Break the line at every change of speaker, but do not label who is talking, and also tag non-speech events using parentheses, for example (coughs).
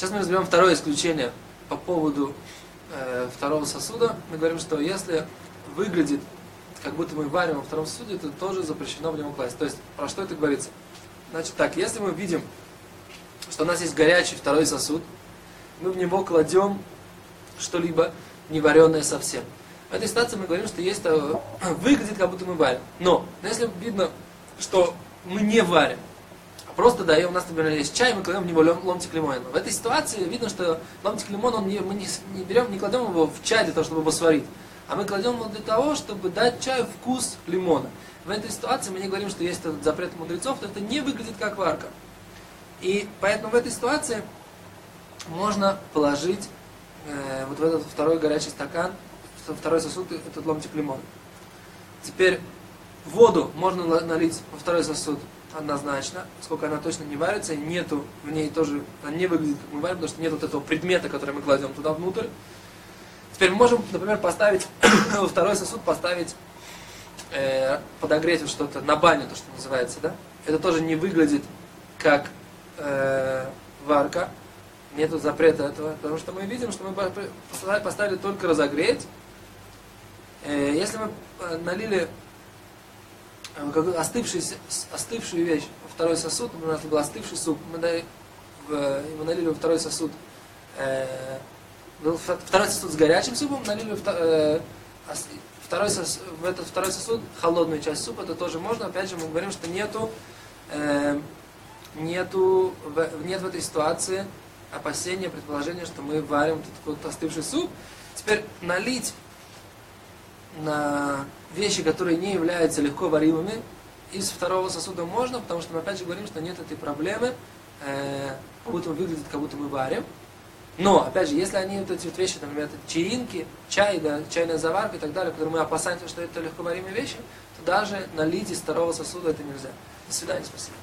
Сейчас мы разберем второе исключение по поводу э, второго сосуда. Мы говорим, что если выглядит, как будто мы варим во втором сосуде, это тоже запрещено в него класть. То есть, про что это говорится? Значит так, если мы видим, что у нас есть горячий второй сосуд, мы в него кладем что-либо не вареное совсем. В этой ситуации мы говорим, что есть, э, (clears throat) выглядит, как будто мы варим. Но, если видно, что мы не варим, просто даем, у нас, например, есть чай, мы кладем в него ломтик лимона. В этой ситуации видно, что ломтик лимона, он не, мы не, не берем, не кладем его в чай для того, чтобы его сварить, а мы кладем его для того, чтобы дать чаю вкус лимона. В этой ситуации мы не говорим, что есть этот запрет мудрецов, то это не выглядит как варка. И поэтому в этой ситуации можно положить э, вот в этот второй горячий стакан, второй сосуд, этот ломтик лимона. Теперь воду можно налить во второй сосуд однозначно, сколько она точно не варится, нету в ней тоже, она не выглядит как мы варим, потому что нет вот этого предмета, который мы кладем туда внутрь. Теперь мы можем, например, поставить (coughs) второй сосуд, поставить, э, подогреть вот что-то на баню, то, что называется, да? Это тоже не выглядит как э, варка, нету запрета этого, потому что мы видим, что мы поставили только разогреть. Э, если мы э, налили э, остывший, остывшую вещь второй сосуд, у нас был остывший суп, мы, дали в, мы налили во второй сосуд второй сосуд с горячим супом, налили второй сосуд, в этот второй сосуд холодную часть супа, это тоже можно. Опять же, мы говорим, что нету, э, нету, нет в этой ситуации опасения, предположения, что мы варим этот вот остывший суп. Теперь налить на вещи, которые не являются легко варимыми, из второго сосуда можно, потому что мы опять же говорим, что нет этой проблемы, э, как будто выглядит, как будто мы варим. Но, опять же, если они вот эти вот вещи, например, чаинки, чай, да, чайная заварка и так далее, которые мы опасаемся, что это легковаримые вещи, то даже налить из второго сосуда это нельзя. До свидания, спасибо.